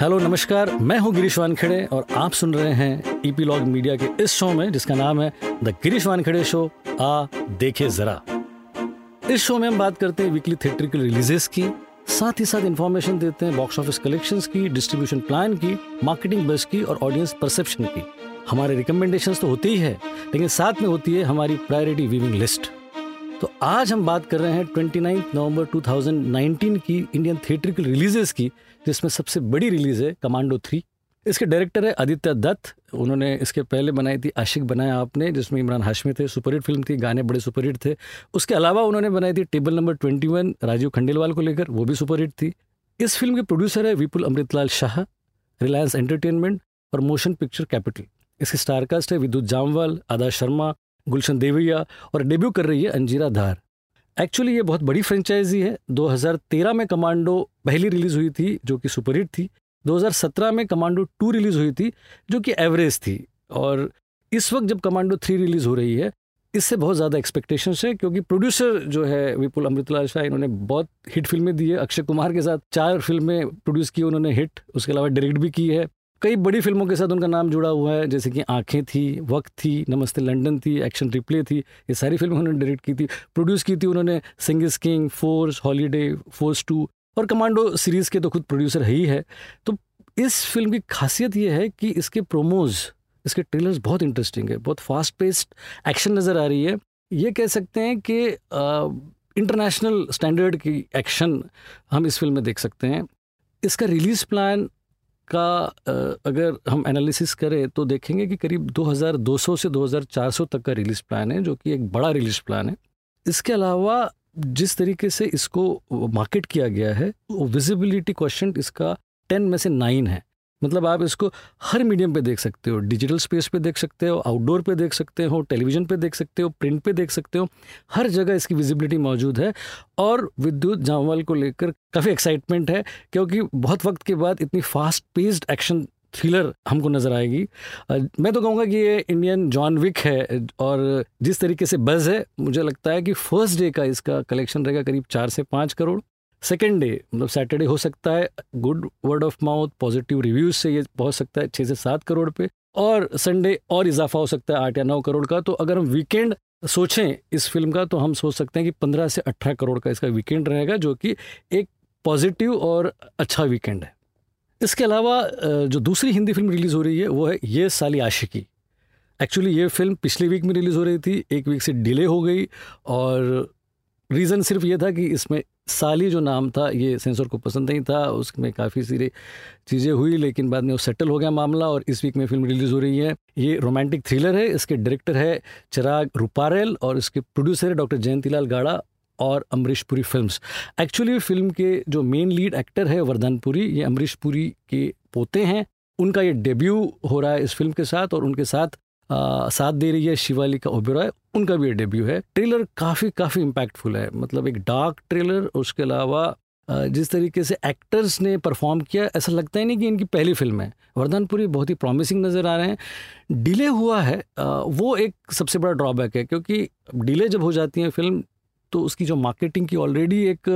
Hello, नमस्कार। मैं हूँ गिरीश वानखेड़े और आप सुन रहे हैं ईपीलॉग मीडिया के इस शो में, जिसका नाम है द गिरीश वानखेड़े शो आ देखे जरा। इस शो में हम बात करते हैं वीकली थिएट्रिकल रिलीजेस की, साथ ही साथ इंफॉर्मेशन देते हैं बॉक्स ऑफ़िस कलेक्शन की डिस्ट्रीब्यूशन प्लान की मार्केटिंग बस की और ऑडियंस परसेप्शन की। हमारे रिकमेंडेशन तो होती ही है, लेकिन साथ में होती है हमारी प्रायोरिटी वीविंग लिस्ट तो आज हम बात कर रहे हैं ट्वेंटी नवंबर 2019 की इंडियन थिएट्रिकल रिलीजेस की, जिसमें सबसे बड़ी रिलीज़ है कमांडो थ्री इसके डायरेक्टर है आदित्य दत्त। उन्होंने इसके पहले बनाई थी आशिक बनाया आपने, जिसमें इमरान हाशमी थे, सुपरहिट फ़िल्म थी, गाने बड़े सुपरहिट थे। उसके अलावा उन्होंने बनाई थी table number twenty one Rajeev Khandelwal को लेकर, वो भी सुपरहिट थी। इस फ़िल्म के प्रोड्यूसर है विपुल अमृतलाल शाह रिलायंस एंटरटेनमेंट और मोशन पिक्चर कैपिटल इसकी स्टारकास्ट है विद्युत जामवाल, आदा शर्मा गुलशन देवैया और डेब्यू कर रही है अंजीरा धार। एक्चुअली ये बहुत बड़ी फ्रेंचाइजी है। 2013 में कमांडो पहली रिलीज़ हुई थी, जो कि सुपरहिट थी। 2017 में कमांडो टू रिलीज़ हुई थी, जो कि एवरेज थी। और इस वक्त जब कमांडो थ्री रिलीज़ हो रही है, इससे बहुत ज़्यादा एक्सपेक्टेशंस है, क्योंकि प्रोड्यूसर जो है विपुल अमृतलाल शाह, इन्होंने बहुत हिट फ़िल्में दी है। अक्षय कुमार के साथ चार फ़िल्में प्रोड्यूस की उन्होंने हिट उसके अलावा डायरेक्ट भी की है। कई बड़ी फ़िल्मों के साथ उनका नाम जुड़ा हुआ है, जैसे कि आँखें थी, वक्त थी, नमस्ते लंदन थी, एक्शन रिप्ले थी, ये सारी फ़िल्में उन्होंने डायरेक्ट की थी। प्रोड्यूस की थी उन्होंने Singh is king, force, holiday, force two और कमांडो सीरीज़ के तो खुद प्रोड्यूसर है ही तो इस फ़िल्म की खासियत ये है कि इसके प्रोमोज, इसके ट्रेलर्स बहुत इंटरेस्टिंग है, बहुत फास्ट पेस्ड एक्शन नज़र आ रही है। ये कह सकते हैं कि इंटरनेशनल स्टैंडर्ड की एक्शन हम इस फ़िल्म में देख सकते हैं। इसका रिलीज़ प्लान का अगर हम एनालिसिस करें तो देखेंगे कि करीब 2200 से 2400 तक का रिलीज़ प्लान है, जो कि एक बड़ा रिलीज़ प्लान है। इसके अलावा जिस तरीके से इसको मार्केट किया गया है, वो विजिबिलिटी क्वेश्चन इसका टेन में से नाइन है। मतलब आप इसको हर मीडियम पे देख सकते हो डिजिटल स्पेस पे देख सकते हो आउटडोर पे देख सकते हो टेलीविज़न पे देख सकते हो प्रिंट पे देख सकते हो, हर जगह इसकी विजिबिलिटी मौजूद है। और विद्युत जामवाल को लेकर काफ़ी एक्साइटमेंट है, क्योंकि बहुत वक्त के बाद इतनी फास्ट पेस्ड एक्शन थ्रिलर हमको नज़र आएगी। मैं तो कहूँगा कि ये इंडियन जॉन विक है, और जिस तरीके से बज़ है, मुझे लगता है कि फ़र्स्ट डे का इसका कलेक्शन रहेगा करीब चार से पाँच करोड़। सेकेंड डे मतलब सैटरडे हो सकता है good word of mouth positive reviews से ये पहुँच सकता है छः से सात करोड़ पे, और संडे और इजाफा हो सकता है आठ या नौ करोड़ का तो अगर हम वीकेंड सोचें इस फ़िल्म का तो हम सोच सकते हैं कि पंद्रह से अठारह करोड़ का इसका वीकेंड रहेगा, जो कि एक पॉजिटिव और अच्छा वीकेंड है। इसके अलावा जो दूसरी हिंदी फ़िल्म रिलीज़ हो रही है, वो है ये साली आशिकी। एक्चुअली ये फ़िल्म पिछले वीक में रिलीज़ हो रही थी, एक वीक से डिले हो गई, और रीज़न सिर्फ़ ये था कि इसमें साली जो नाम था, ये सेंसर को पसंद नहीं था, उसमें काफ़ी सारी चीज़ें हुई, लेकिन बाद में वो सेटल हो गया मामला और इस वीक में फ़िल्म रिलीज़ हो रही है। ये रोमांटिक थ्रिलर है, इसके डायरेक्टर है चिराग रूपारेल और इसके प्रोड्यूसर है डॉक्टर जयंतीलाल गाड़ा और अमरीश पुरी एक्चुअली फ़िल्म के जो मेन लीड एक्टर है वरदान पुरी, ये अमरीश पुरी के पोते हैं। उनका ये डेब्यू हो रहा है इस फ़िल्म के साथ और उनके साथ साथ दे रही है शिवालिका ओबेरॉय उनका भी डेब्यू है। ट्रेलर काफ़ी काफ़ी इम्पैक्टफुल है। मतलब एक डार्क ट्रेलर उसके अलावा जिस तरीके से एक्टर्स ने परफॉर्म किया, ऐसा लगता ही नहीं कि इनकी पहली फ़िल्म है। वरदानपुरी बहुत ही प्रॉमिसिंग नज़र आ रहे हैं। डिले हुआ है वो एक सबसे बड़ा ड्रॉबैक है, क्योंकि डिले जब हो जाती है फ़िल्म तो उसकी जो मार्केटिंग की ऑलरेडी एक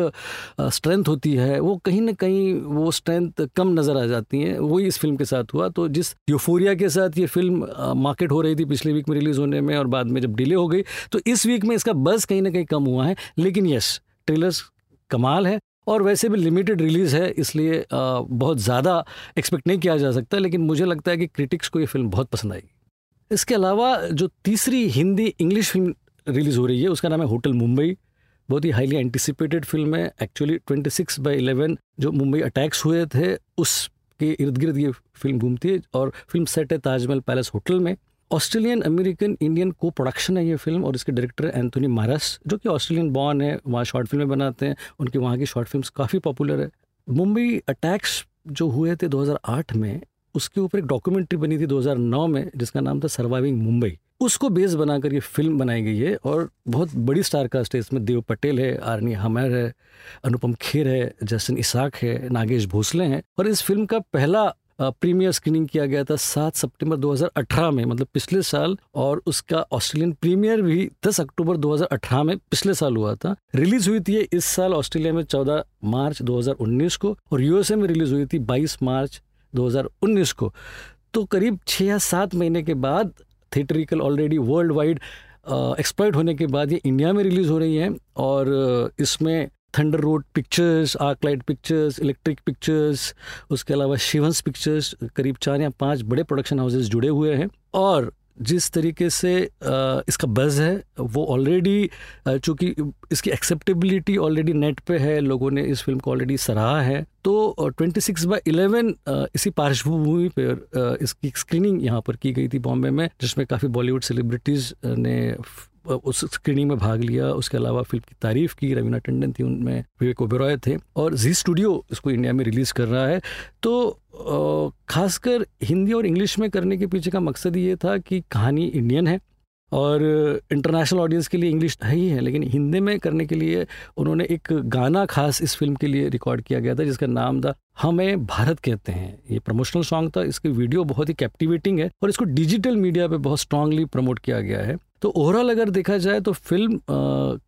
स्ट्रेंथ होती है, वो कहीं ना कहीं वो स्ट्रेंथ कम नज़र आ जाती है। वही इस फ़िल्म के साथ हुआ। तो जिस यूफोरिया के साथ ये फ़िल्म मार्केट हो रही थी पिछले वीक में रिलीज़ होने में और बाद में जब डिले हो गई तो इस वीक में इसका बस कहीं ना कहीं कम हुआ है। लेकिन यस ट्रेलर्स कमाल है और वैसे भी लिमिटेड रिलीज़ है, इसलिए बहुत ज़्यादा एक्सपेक्ट नहीं किया जा सकता, लेकिन मुझे लगता है कि क्रिटिक्स को ये फ़िल्म बहुत पसंद आएगी। इसके अलावा जो तीसरी हिंदी इंग्लिश फ़िल्म रिलीज़ हो रही है, उसका नाम है होटल मुंबई। बहुत ही हाईली एंटिसिपेटेड फ़िल्म है. Actually twenty six by eleven जो मुंबई अटैक्स हुए थे, उसके इर्द गिर्द ये फ़िल्म घूमती है और फ़िल्म सेट है ताजमहल पैलेस होटल में. Australian American Indian co production है ये फ़िल्म और इसके डायरेक्टर एंथोनी मारस जो कि ऑस्ट्रेलियन बॉर्न है, वहाँ शॉर्ट फ़िल्में बनाते हैं. उनके वहाँ की शॉर्ट फ़िल्म काफ़ी पॉपुलर है. मुंबई अटैक्स जो हुए थे 2008 में उसके ऊपर एक डॉक्यूमेंट्री बनी थी 2009 में, जिसका नाम था सर्वाइविंग मुंबई उसको बेस बनाकर ये फ़िल्म बनाई गई है और बहुत बड़ी स्टार कास्ट है। इसमें देव पटेल है आर्नी हमर है अनुपम खेर है जसन इसाक है नागेश भोसले हैं। और इस फ़िल्म का पहला प्रीमियर स्क्रीनिंग किया गया था सात सितंबर 2018 में मतलब पिछले साल। और उसका ऑस्ट्रेलियन प्रीमियर भी 10 अक्टूबर 2018 में पिछले साल हुआ था। रिलीज़ हुई थी इस साल ऑस्ट्रेलिया में 14 मार्च 2019 को और यूएसए में रिलीज़ हुई थी 22 मार्च 2019 को। तो करीब छः या सात महीने के बाद theatrical already world wide expert होने के बाद ये इंडिया में रिलीज़ हो रही है और इसमें Thunder Road Pictures Arclight Pictures Electric Pictures उसके अलावा शिवंस पिक्चर्स करीब चार या पाँच बड़े प्रोडक्शन हाउसेज जुड़े हुए हैं। और जिस तरीके से इसका बज़ है, वो ऑलरेडी चूँकि इसकी एक्सेप्टेबिलिटी ऑलरेडी नेट पे है, लोगों ने इस फ़िल्म को ऑलरेडी सराहा है तो ट्वेंटी सिक्स बाई इलेवन इसी पार्श्वभूमि पर इसकी स्क्रीनिंग यहाँ पर की गई थी बॉम्बे में, जिसमें काफ़ी बॉलीवुड सेलिब्रिटीज़ ने उस स्क्रीनिंग में भाग लिया, उसके अलावा फ़िल्म की तारीफ़ की, रवीना टंडन थी उनमें, विवेक ओबेरॉय थे और जी स्टूडियो इसको इंडिया में रिलीज़ कर रहा है। तो खासकर हिंदी और इंग्लिश में करने के पीछे का मकसद ये था कि कहानी इंडियन है और इंटरनेशनल ऑडियंस के लिए इंग्लिश है ही है, लेकिन हिंदी में करने के लिए उन्होंने एक गाना खास इस फ़िल्म के लिए रिकॉर्ड किया गया था, जिसका नाम था हमें भारत कहते हैं। ये प्रमोशनल सॉन्ग था, इसकी वीडियो बहुत ही कैप्टिवेटिंग है और इसको डिजिटल मीडिया पे बहुत स्ट्रांगली प्रमोट किया गया है। तो ओवरऑल अगर देखा जाए तो फ़िल्म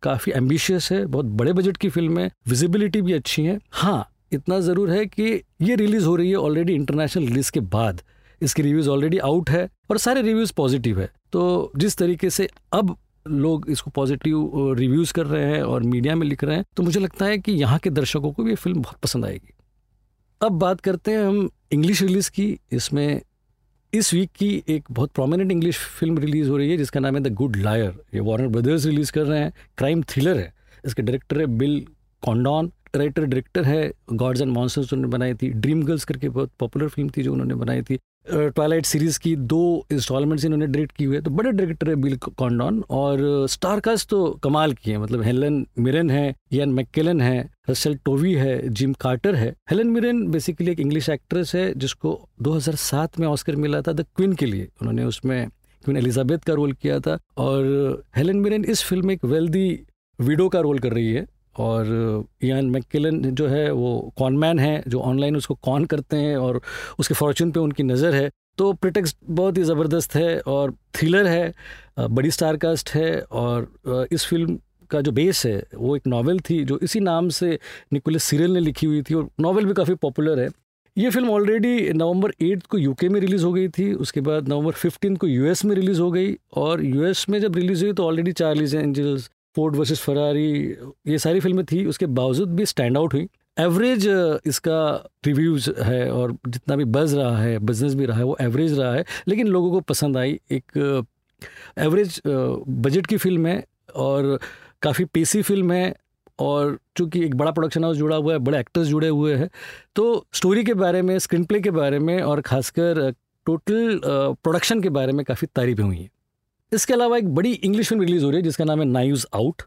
काफ़ी एम्बिशियस है, बहुत बड़े बजट की फ़िल्म है विजिबिलिटी भी अच्छी है। हाँ इतना ज़रूर है कि ये रिलीज़ हो रही है ऑलरेडी इंटरनेशनल रिलीज़ के बाद। इसकी रिव्यूज़ ऑलरेडी आउट है और सारे रिव्यूज़ पॉजिटिव है। तो जिस तरीके से अब लोग इसको पॉजिटिव रिव्यूज़ कर रहे हैं और मीडिया में लिख रहे हैं तो मुझे लगता है कि यहाँ के दर्शकों को भी ये फ़िल्म बहुत पसंद आएगी। अब बात करते हैं हम इंग्लिश रिलीज़ की, इसमें इस वीक की एक बहुत प्रोमिनेंट इंग्लिश फ़िल्म रिलीज़ हो रही है, जिसका नाम है द गुड लायर ये वार्नर ब्रदर्स रिलीज़ कर रहे हैं। क्राइम थ्रिलर है। इसके डायरेक्टर है बिल कॉन्डॉन राइटर डायरेक्टर है गॉड्स एंड मॉन्सर्स उन्होंने बनाई थी। ड्रीम गर्ल्स करके बहुत पॉपुलर फ़िल्म थी जो उन्होंने बनाई थी। ट्वाइलाइट सीरीज़ की दो इंस्टॉलमेंट्स इन्होंने डायरेक्ट की हुई है तो बड़े डायरेक्टर है बिल कॉन्डॉन और स्टार कास्ट तो कमाल की है मतलब हेलन मिरन है यान मैकेलन है रसल टोवी है जिम कार्टर है। हेलन मिरन बेसिकली एक इंग्लिश एक्ट्रेस है, जिसको 2007 में ऑस्कर मिला था द क्वीन के लिए। उन्होंने उसमें क्वीन एलिजाबेथ का रोल किया था और हेलन मिरन इस फ़िल्म में एक वेल्दी विडो का रोल कर रही है। और यान मैकेलन जो है, वो कॉनमैन है, जो ऑनलाइन उसको कॉन करते हैं और उसके फॉर्चून पे उनकी नज़र है। तो प्रिटेक्स बहुत ही ज़बरदस्त है और थ्रिलर है बड़ी स्टार कास्ट है और इस फ़िल्म का जो बेस है, वो एक नावल थी जो इसी नाम से निकोलस सीरियल ने लिखी हुई थी और नावल भी काफ़ी पॉपुलर है। ये फ़िल्म ऑलरेडी नवंबर एट को यूके में रिलीज़ हो गई थी, उसके बाद नवंबर फिफ्टीन को यूएस में रिलीज़ हो गई और यूएस में जब रिलीज़ हुई तो already Charlie's Angels Ford versus Ferrari ये सारी फ़िल्में थी। उसके बावजूद भी स्टैंड आउट हुई। एवरेज इसका रिव्यूज़ है और जितना भी बज़ रहा है बिज़नेस भी रहा है, वो एवरेज रहा है। लेकिन लोगों को पसंद आई एक एवरेज बजट की फ़िल्म है और काफ़ी पेसी फ़िल्म है और चूँकि एक बड़ा प्रोडक्शन हाउस जुड़ा हुआ है, बड़े एक्टर्स जुड़े हुए हैं तो स्टोरी के बारे में स्क्रीन प्ले के बारे में और ख़ासकर टोटल प्रोडक्शन के बारे में काफ़ी तारीफें हुई हैं। इसके अलावा एक बड़ी इंग्लिश फ़िल्म रिलीज़ हो रही है, जिसका नाम है नाइव्स आउट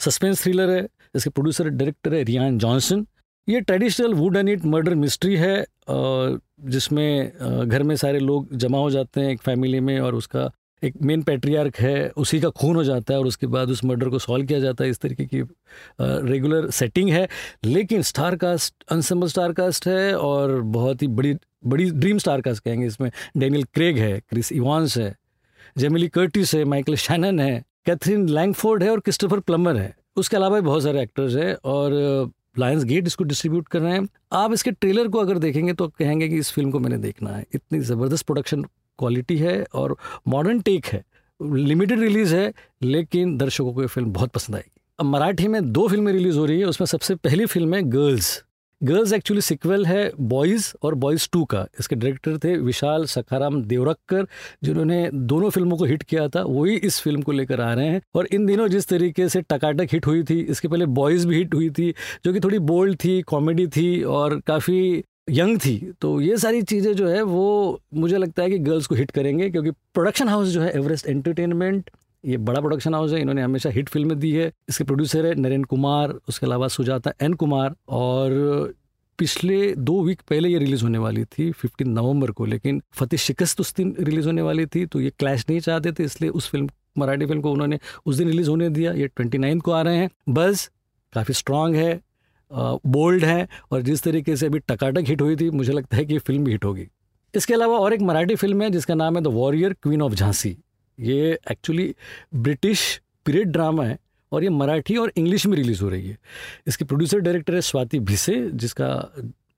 सस्पेंस थ्रिलर है, इसके प्रोड्यूसर डायरेक्टर है रियान जॉनसन ये traditional whodunit murder mystery है जिसमें घर में सारे लोग जमा हो जाते हैं एक फैमिली में और उसका एक मेन पैट्रियार्क है, उसी का खून हो जाता है और उसके बाद उस मर्डर को सॉल्व किया जाता है। इस तरीके की रेगुलर सेटिंग है। लेकिन star cast ensemble star cast है और बहुत ही बड़ी बड़ी ड्रीम स्टार कास्ट कहेंगे इसमें। डेनियल क्रेग है क्रिस इवान्स है जेमिली कर्टिस है माइकल शैनन है, कैथरीन लैंगफोर्ड है और क्रिस्टोफर प्लमर है। उसके अलावा भी बहुत सारे एक्टर्स हैं और लायंस गेट इसको डिस्ट्रीब्यूट कर रहे हैं। आप इसके ट्रेलर को अगर देखेंगे तो कहेंगे कि इस फ़िल्म को मैंने देखना है। इतनी ज़बरदस्त प्रोडक्शन क्वालिटी है और मॉडर्न टेक है। लिमिटेड रिलीज़ है, लेकिन दर्शकों को ये फ़िल्म बहुत पसंद आएगी। अब मराठी में दो फ़िल्में रिलीज़ हो रही है, उसमें सबसे पहली फ़िल्म है गर्ल्स। गर्ल्स एक्चुअली सिक्वल है बॉयज़ और बॉयज़ टू का। इसके डायरेक्टर थे विशाल सखाराम देवरक्कर, जिन्होंने दोनों फ़िल्मों को हिट किया था। वही इस फ़िल्म को लेकर आ रहे हैं। और इन दिनों जिस तरीके से टकाटक हिट हुई थी, इसके पहले बॉयज़ भी हिट हुई थी, जो कि थोड़ी बोल्ड थी कॉमेडी थी और काफ़ी यंग थी। तो ये सारी चीज़ें जो है, वो मुझे लगता है कि गर्ल्स को हिट करेंगे, क्योंकि प्रोडक्शन हाउस जो है एवरेस्ट एंटरटेनमेंट ये बड़ा प्रोडक्शन हाउस है, इन्होंने हमेशा हिट फ़िल्में दी है। इसके प्रोड्यूसर है नरेंद्र कुमार, उसके अलावा सुजाता एन कुमार, और पिछले दो वीक पहले ये रिलीज़ होने वाली थी फिफ्टीन नवंबर को, लेकिन फतेह शिकस्त उस दिन रिलीज़ होने वाली थी तो ये क्लैश नहीं चाहते थे, इसलिए उस फ़िल्म मराठी फ़िल्म को उन्होंने उस दिन रिलीज़ होने दिया। ये ट्वेंटी को आ रहे हैं। बस, काफ़ी स्ट्रांग है बोल्ड है, और जिस तरीके से अभी टकाटक हिट हुई थी, मुझे लगता है कि ये फ़िल्म भी हिट होगी। इसके अलावा और एक मराठी फ़िल्म है, जिसका नाम है the warrior queen of Jhansi ये एक्चुअली ब्रिटिश पीरियड ड्रामा है और ये मराठी और इंग्लिश में रिलीज़ हो रही है। इसके प्रोड्यूसर डायरेक्टर है स्वाति भिसे, जिसका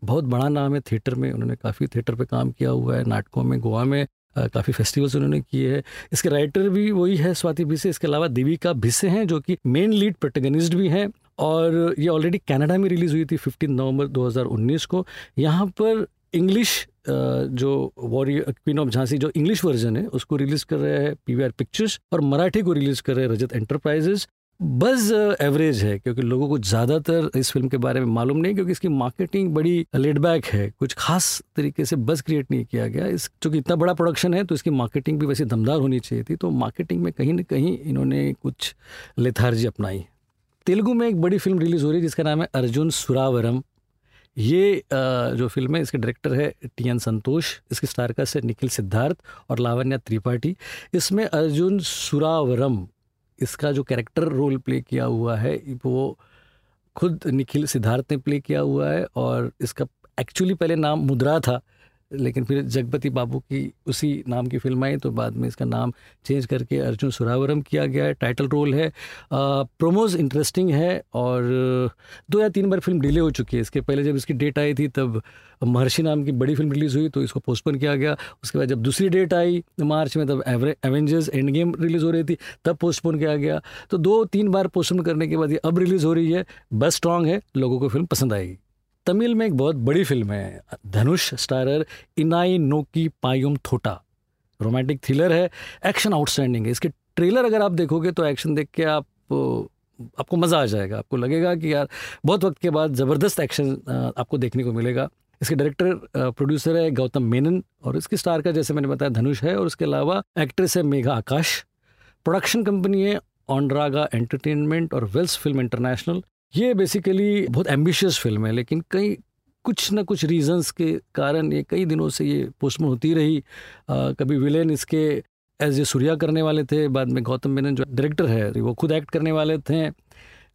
बहुत बड़ा नाम है थिएटर में। उन्होंने काफ़ी थिएटर पे काम किया हुआ है, नाटकों में, गोवा में काफ़ी फेस्टिवल्स उन्होंने किए हैं। इसके राइटर भी वही है स्वाति भिसे। इसके अलावा देविका भिसे हैं, जो कि मेन लीड प्रोटेगनिस्ट भी हैं और ये ऑलरेडी कनाडा में रिलीज़ हुई थी 15 नवंबर 2019 को। यहाँ पर इंग्लिश जो वॉरियर क्वीन ऑफ़ झांसी जो इंग्लिश वर्जन है, उसको रिलीज़ कर रहे हैं पीवीआर पिक्चर्स और मराठी को रिलीज़ कर रहे हैं रजत एंटरप्राइजेज बज एवरेज है, क्योंकि लोगों को ज़्यादातर इस फ़िल्म के बारे में मालूम नहीं, क्योंकि इसकी मार्केटिंग बड़ी लेड बैक है। कुछ खास तरीके से बज क्रिएट नहीं किया गया। इस, चूँकि इतना बड़ा प्रोडक्शन है तो इसकी मार्केटिंग भी वैसे दमदार होनी चाहिए थी तो मार्केटिंग में कहीं ना कहीं इन्होंने कुछ लेथार्जी अपनाई। तेलुगु में एक बड़ी फ़िल्म रिलीज़ हो रही है, जिसका नाम है अर्जुन सुरावरम ये जो फ़िल्म है, इसके डायरेक्टर है टी एन संतोष, इसके स्टारकास्ट है निखिल सिद्धार्थ और लावण्या त्रिपाठी। इसमें अर्जुन सुरावरम, इसका जो कैरेक्टर रोल प्ले किया हुआ है, वो खुद निखिल सिद्धार्थ ने प्ले किया हुआ है और इसका एक्चुअली पहले नाम मुद्रा था लेकिन फिर जगपति बाबू की उसी नाम की फ़िल्म आई तो बाद में इसका नाम चेंज करके अर्जुन सुरावरम किया गया है। टाइटल रोल है। प्रोमोज इंटरेस्टिंग है और दो या तीन बार फ़िल्म डिले हो चुकी है। इसके पहले जब इसकी डेट आई थी, तब महर्षि नाम की बड़ी फ़िल्म रिलीज़ हुई तो इसको पोस्टपोन किया गया। उसके बाद जब दूसरी डेट आई मार्च में, तब एवेंजर्स एंड गेम रिलीज़ हो रही थी, तब पोस्टपोन किया गया। तो दो तीन बार पोस्टपोन करने के बाद ये अब रिलीज़ हो रही है। बस स्ट्रॉन्ग है, लोगों को फ़िल्म पसंद आएगी। तमिल में एक बहुत बड़ी फ़िल्म है, Dhanush, starrer Enai Noki Paayum Thota. Romantic thriller है, एक्शन आउटस्टैंडिंग है। इसके ट्रेलर अगर आप देखोगे तो एक्शन देख के आप, आपको मज़ा आ जाएगा। आपको लगेगा कि यार, बहुत वक्त के बाद ज़बरदस्त एक्शन आपको देखने को मिलेगा। इसके डायरेक्टर प्रोड्यूसर है गौतम मेनन और इसके स्टार का, जैसे मैंने बताया, धनुष है और उसके अलावा एक्ट्रेस है मेघा आकाश। प्रोडक्शन कंपनी है ऑनड्रागा एंटरटेनमेंट और वेल्स फ़िल्म इंटरनेशनल। ये बेसिकली बहुत एम्बिशियस फ़िल्म है लेकिन कई कुछ ना कुछ रीजंस के कारण ये कई दिनों से ये पोस्टपोन होती रही। आ, कभी विलेन इसके एज ए सूर्या करने वाले थे बाद में गौतम मेनन जो डायरेक्टर है वो खुद एक्ट करने वाले थे।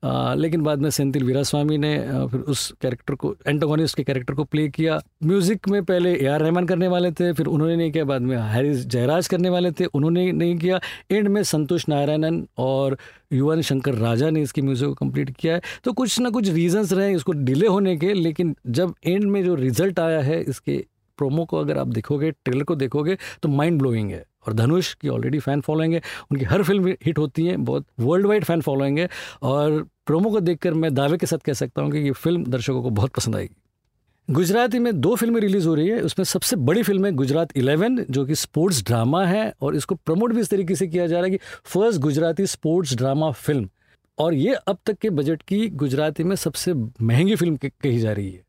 आ, लेकिन बाद में सेंथिल वीरास्वामी ने आ, फिर उस कैरेक्टर को एंटोगोनिस्ट के कैरेक्टर को प्ले किया। म्यूज़िक में पहले ए आर रहमान करने वाले थे फिर उन्होंने नहीं किया बाद में हैरिस जयराज करने वाले थे उन्होंने नहीं किया। एंड में संतोष नारायणन और युवन शंकर राजा ने इसकी म्यूज़िक को कंप्लीट किया है। तो कुछ ना कुछ रीजंस रहे इसको डिले होने के लेकिन जब एंड में जो रिज़ल्ट आया है इसके प्रोमो को अगर आप देखोगे, ट्रेलर को देखोगे तो माइंड ब्लोइंग है। और धनुष की ऑलरेडी फ़ैन फॉलोइंग है। उनकी हर फ़िल्म हिट होती है, बहुत वर्ल्ड वाइड फ़ैन फॉलोइंग है। और प्रोमो को देखकर मैं दावे के साथ कह सकता हूँ कि ये फ़िल्म दर्शकों को बहुत पसंद आएगी। गुजराती में दो फ़िल्में रिलीज़ हो रही है। उसमें सबसे बड़ी फ़िल्म है गुजरात इलेवन, जो कि स्पोर्ट्स ड्रामा है। और इसको प्रमोट भी इस तरीके से किया जा रहा है कि first Gujarati sports drama film और ये अब तक के बजट की गुजराती में सबसे महँगी फ़िल्म कही जा रही है।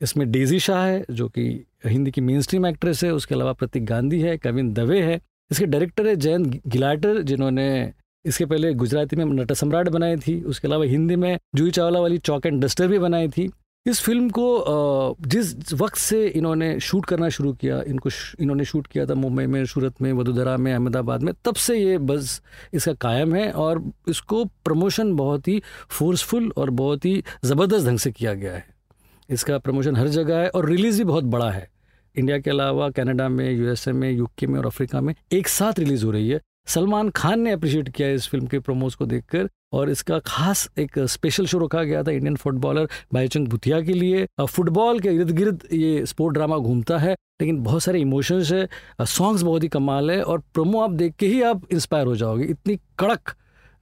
इसमें डेजी शाह है, जो कि हिंदी की मेन स्ट्रीम एक्ट्रेस है, उसके अलावा प्रतीक गांधी है, कविन दवे है। इसके डायरेक्टर है जयंत गिलाटर, जिन्होंने इसके पहले गुजराती में नट सम्राट बनाई थी। उसके अलावा हिंदी में जूही चावला वाली चौक एंड डस्टर भी बनाई थी। इस फ़िल्म को जिस वक्त से इन्होंने शूट करना शुरू किया, इनको इन्होंने शूट किया था मुंबई में, सूरत में, वडोदरा में, अहमदाबाद में, तब से ये बस इसका कायम है और इसको प्रमोशन बहुत ही फोर्सफुल और बहुत ही ज़बरदस्त ढंग से किया गया है। इसका प्रमोशन हर जगह है और रिलीज़ भी बहुत बड़ा है। इंडिया के अलावा कनाडा में, यूएसए में, यूके में और अफ्रीका में एक साथ रिलीज़ हो रही है। सलमान खान ने अप्रिशिएट किया इस फ़िल्म के प्रोमोज को देखकर और इसका खास एक स्पेशल शो रखा गया था इंडियन फुटबॉलर भाईचंद भुतिया के लिए। फुटबॉल के इर्द गिर्द ये स्पोर्ट ड्रामा घूमता है, लेकिन बहुत सारे इमोशंस है सॉन्ग्स बहुत ही कमाल है और प्रोमो आप देख के ही आप इंस्पायर हो जाओगे। इतनी कड़क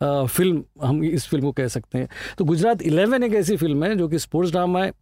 फ़िल्म, हम इस फ़िल्म को कह सकते हैं। तो गुजरात इलेवन एक ऐसी फ़िल्म है जो कि स्पोर्ट्स ड्रामा है।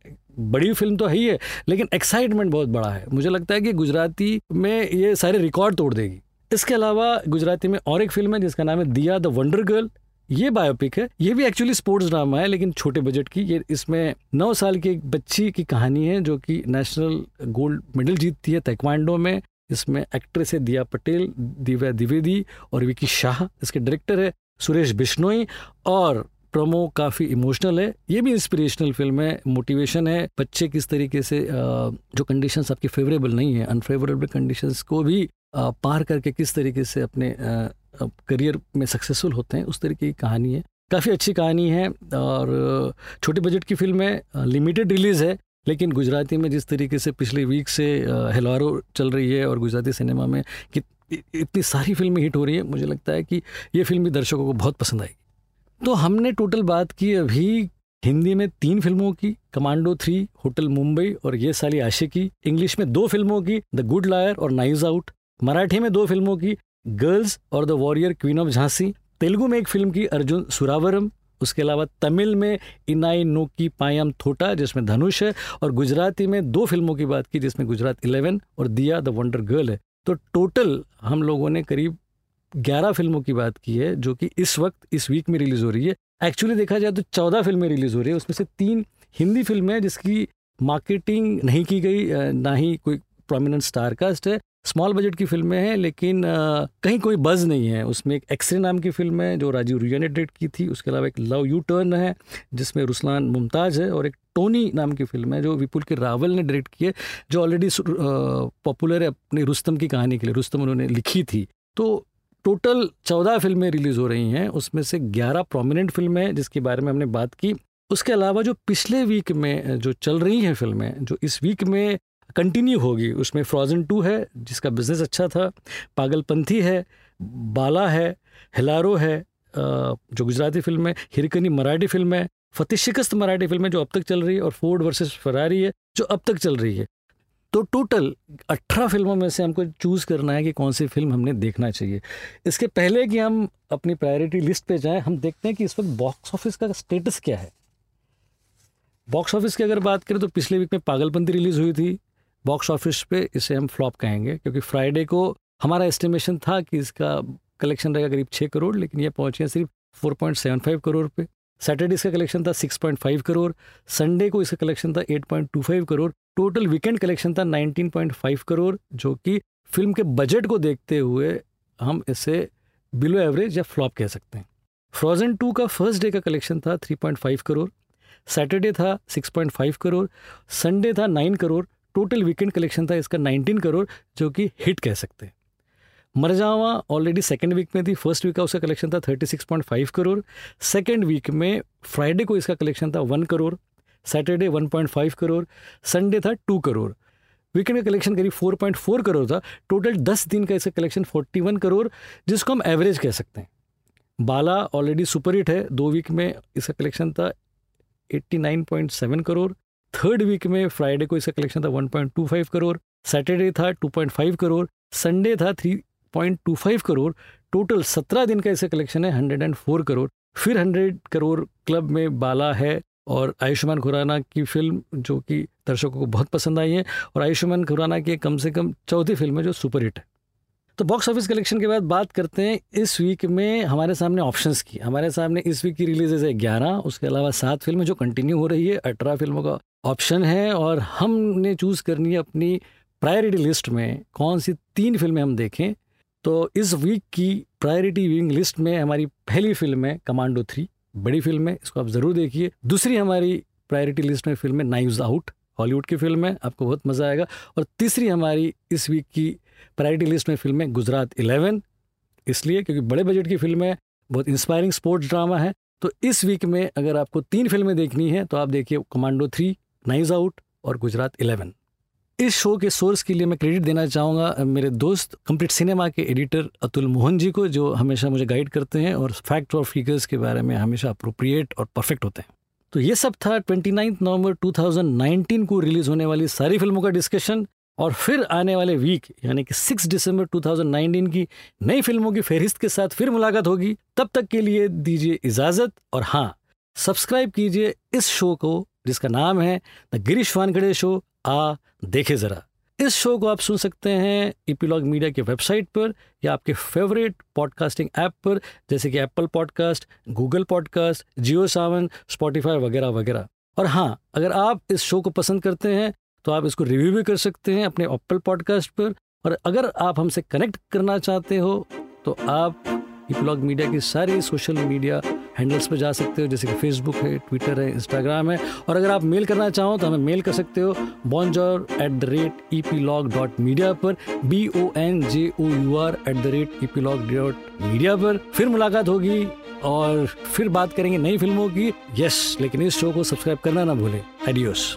बड़ी फ़िल्म तो है ही है, लेकिन एक्साइटमेंट बहुत बड़ा है। मुझे लगता है कि गुजराती में ये सारे रिकॉर्ड तोड़ देगी। इसके अलावा गुजराती में और एक फ़िल्म है जिसका नाम है दिया द वंडर गर्ल। ये बायोपिक है। ये भी एक्चुअली स्पोर्ट्स ड्रामा है, लेकिन छोटे बजट की। ये इसमें नौ साल की एक बच्ची की कहानी है, जो कि नेशनल गोल्ड मेडल जीतती है तैक्वांडो में। इसमें एक्ट्रेस है दिया पटेल, दिव्या द्विवेदी और विकी शाह, इसके डायरेक्टर है। सुरेश बिश्नोई और प्रोमो काफ़ी इमोशनल है। ये भी इंस्पिरेशनल फ़िल्म है मोटिवेशन है, बच्चे किस तरीके से जो कंडीशंस आपकी फेवरेबल नहीं है अनफेवरेबल कंडीशंस को भी पार करके किस तरीके से अपने करियर में सक्सेसफुल होते हैं, उस तरीके की कहानी है। काफ़ी अच्छी कहानी है और छोटे बजट की फ़िल्म है लिमिटेड रिलीज़ है, लेकिन गुजराती में जिस तरीके से पिछले वीक से हेलारो चल रही है और गुजराती सिनेमा में कि इतनी सारी फ़िल्में हिट हो रही है, मुझे लगता है कि ये फ़िल्म भी दर्शकों को बहुत पसंद आएगी। तो हमने टोटल बात की अभी हिंदी में तीन फ़िल्मों की, कमांडो थ्री, होटल मुंबई और ये साली आशिकी, इंग्लिश में दो फ़िल्मों की, द गुड लायर और नाइज आउट, मराठी में दो फ़िल्मों की, गर्ल्स और the warrior queen of Jhansi, Telugu में एक फ़िल्म की, अर्जुन सुरावरम, उसके अलावा तमिल में इनाई नो की पायम थोटा, जिसमें धनुष है, और गुजराती में दो फ़िल्मों की बात की, जिसमें गुजरात इलेवन और दिया द वंडर गर्ल है। तो टोटल हम लोगों ने करीब ग्यारह फ़िल्मों की बात की है, जो कि इस वक्त, इस वीक में रिलीज़ हो रही है। एक्चुअली देखा जाए तो चौदह फ़िल्में रिलीज़ हो रही है, उसमें से तीन हिंदी फ़िल्में हैं जिसकी मार्केटिंग नहीं की गई ना ही कोई प्रोमिनेंट स्टार कास्ट है। स्मॉल बजट की फ़िल्में हैं लेकिन आ, कहीं कोई बज़ नहीं है। उसमें एक एक्सरे नाम की फ़िल्म है जो राजीव रुया ने डायरेक्ट की थी। उसके अलावा एक लव यू टर्न है जिसमें रुस्लान मुमताज़ है और एक टोनी नाम की फ़िल्म है जो विपुल के रावल ने डायरेक्ट की है जो ऑलरेडी पॉपुलर है अपनी रुस्तम की कहानी के लिए। रुस्तम उन्होंने लिखी थी। तो टोटल चौदह फ़िल्में रिलीज़ हो रही हैं। उसमें से ग्यारह प्रोमिनेंट फ़िल्में हैं जिसके बारे में हमने बात की। उसके अलावा जो पिछले वीक में जो चल रही हैं फ़िल्में जो इस वीक में कंटिन्यू होगी। उसमें फ्रोजन टू है, जिसका बिज़नेस अच्छा था। पागलपंथी है, बाला है, हिलारो है जो गुजराती फ़िल्म है, हिरकनी मराठी फ़िल्म है, फतेह शिकस्त मराठी फ़िल्म है, जो अब तक चल रही है, और फोर्ड वर्सेस फरारी है, जो अब तक चल रही है। तो टोटल अठारह फ़िल्मों में से हमको चूज़ करना है कि कौन सी फ़िल्म हमने देखना चाहिए। इसके पहले कि हम अपनी प्रायोरिटी लिस्ट पे जाएँ, हम देखते हैं कि इस वक्त बॉक्स ऑफ़िस का स्टेटस क्या है। बॉक्स ऑफ़िस की अगर बात करें तो पिछले वीक में पागलपंती रिलीज़ हुई थी बॉक्स ऑफ़िस पे इसे हम फ्लॉप कहेंगे, क्योंकि फ्राइडे को हमारा एस्टिमेशन था कि इसका कलेक्शन रहेगा करीब छः करोड़, लेकिन ये पहुँचे सिर्फ़ four point seven five crore पे। सैटरडे इसका कलेक्शन था six point five crore Sunday को इसका कलेक्शन था eight point two five crore total weekend collection था नाइनटीन पॉइंट फाइव करोड़, जो कि फ़िल्म के बजट को देखते हुए हम इसे बिलो एवरेज या फ्लॉप कह सकते हैं। फ्रोजन टू का फ़र्स्ट डे का कलेक्शन था three point five crore Saturday था six point five crore Sunday था nine crore total weekend collection था, इसका 19 करोड़, जो कि हिट कह सकते हैं। मरजावा ऑलरेडी सेकेंड वीक में थी फ़र्स्ट वीक का उसका कलेक्शन था 36.5 करोड़। सेकेंड वीक में फ्राइडे को इसका कलेक्शन था one crore. Saturday 1.5 crore. Sunday था टू करोड़। वीकेंड का कलेक्शन करीब 4.4 करोड़ था। टोटल 10 दिन का इसका कलेक्शन 41 करोड़, जिसको हम एवरेज कह सकते हैं। बाला ऑलरेडी सुपर हिट है। दो वीक में इसका कलेक्शन था 89.7 करोड़। थर्ड वीक में फ्राइडे को इसका कलेक्शन था 1.25 करोड़, सैटरडे था 2.5 करोड़, संडे था 3.25 करोड़, टोटल 17 दिन का इसका कलेक्शन है 104 करोड़। फिर 100 करोड़ क्लब में बाला है और आयुष्मान खुराना की फ़िल्म जो कि दर्शकों को बहुत पसंद आई है और आयुष्मान खुराना की कम से कम चौथी फ़िल्म है जो सुपरहिट है। तो बॉक्स ऑफ़िस कलेक्शन के बाद बात करते हैं इस वीक में हमारे सामने ऑप्शंस की। हमारे सामने इस वीक की रिलीजेज है ग्यारह, उसके अलावा सात फ़िल्में जो कंटिन्यू हो रही है, अठारह फ़िल्मों का ऑप्शन है और हमने चूज़ करनी है अपनी प्रायोरिटी लिस्ट में कौन सी तीन फ़िल्में हम देखें। तो इस वीक की प्रायोरिटी व्यूइंग लिस्ट में हमारी पहली फ़िल्म है कमांडो थ्री बड़ी फ़िल्म है, इसको आप ज़रूर देखिए। दूसरी हमारी प्रायोरिटी लिस्ट में फ़िल्म है नाइव्स आउट हॉलीवुड की फ़िल्म है, आपको बहुत मज़ा आएगा। और तीसरी हमारी इस वीक की प्रायोरिटी लिस्ट में फ़िल्म गुजरात इलेवन इसलिए क्योंकि बड़े बजट की फ़िल्म बहुत इंस्पायरिंग स्पोर्ट्स ड्रामा है तो इस वीक में अगर आपको तीन फ़िल्में देखनी है तो आप देखिए कमांडो थ्री नाइज आउट और गुजरात इलेवन इस शो के सोर्स के लिए मैं क्रेडिट देना चाहूँगा मेरे दोस्त कंप्लीट सिनेमा के एडिटर अतुल मोहन जी को, जो हमेशा मुझे गाइड करते हैं और फैक्ट और फिगर्स के बारे में हमेशा अप्रोप्रिएट और परफेक्ट होते हैं। तो ये सब था ट्वेंटी नवंबर 2019 को रिलीज़ होने वाली सारी फ़िल्मों का डिस्कशन और फिर आने वाले वीक यानी कि 6 दिसंबर 2019 की नई फ़िल्मों की फहरिस्त के साथ फिर मुलाकात होगी। तब तक के लिए दीजिए इजाज़त और हाँ सब्सक्राइब कीजिए इस शो को, जिसका नाम है द गिरीश वानखड़े शो आ, देखे ज़रा। इस शो को आप सुन सकते हैं इपीलॉग मीडिया के वेबसाइट पर या आपके फेवरेट पॉडकास्टिंग ऐप पर, जैसे कि Apple podcast Google podcast Jio Saavn Spotify वगैरह वगैरह। और हाँ अगर आप इस शो को पसंद करते हैं तो आप इसको रिव्यू भी कर सकते हैं अपने एप्पल पॉडकास्ट पर। और अगर आप हमसे कनेक्ट करना चाहते हो तो आप ब्लॉग मीडिया की सारी सोशल मीडिया हैंडल्स पर जा सकते हो, जैसे कि फेसबुक है ट्विटर है इंस्टाग्राम है। और अगर आप मेल करना चाहो तो हमें मेल कर सकते हो bonjour at the rate E P log dot media पर B O N J O U R at the rate E P log dot media पर। फिर मुलाकात होगी और फिर बात करेंगे नई फ़िल्मों की। यस लेकिन इस शो को सब्सक्राइब करना ना भूलें। एडियोस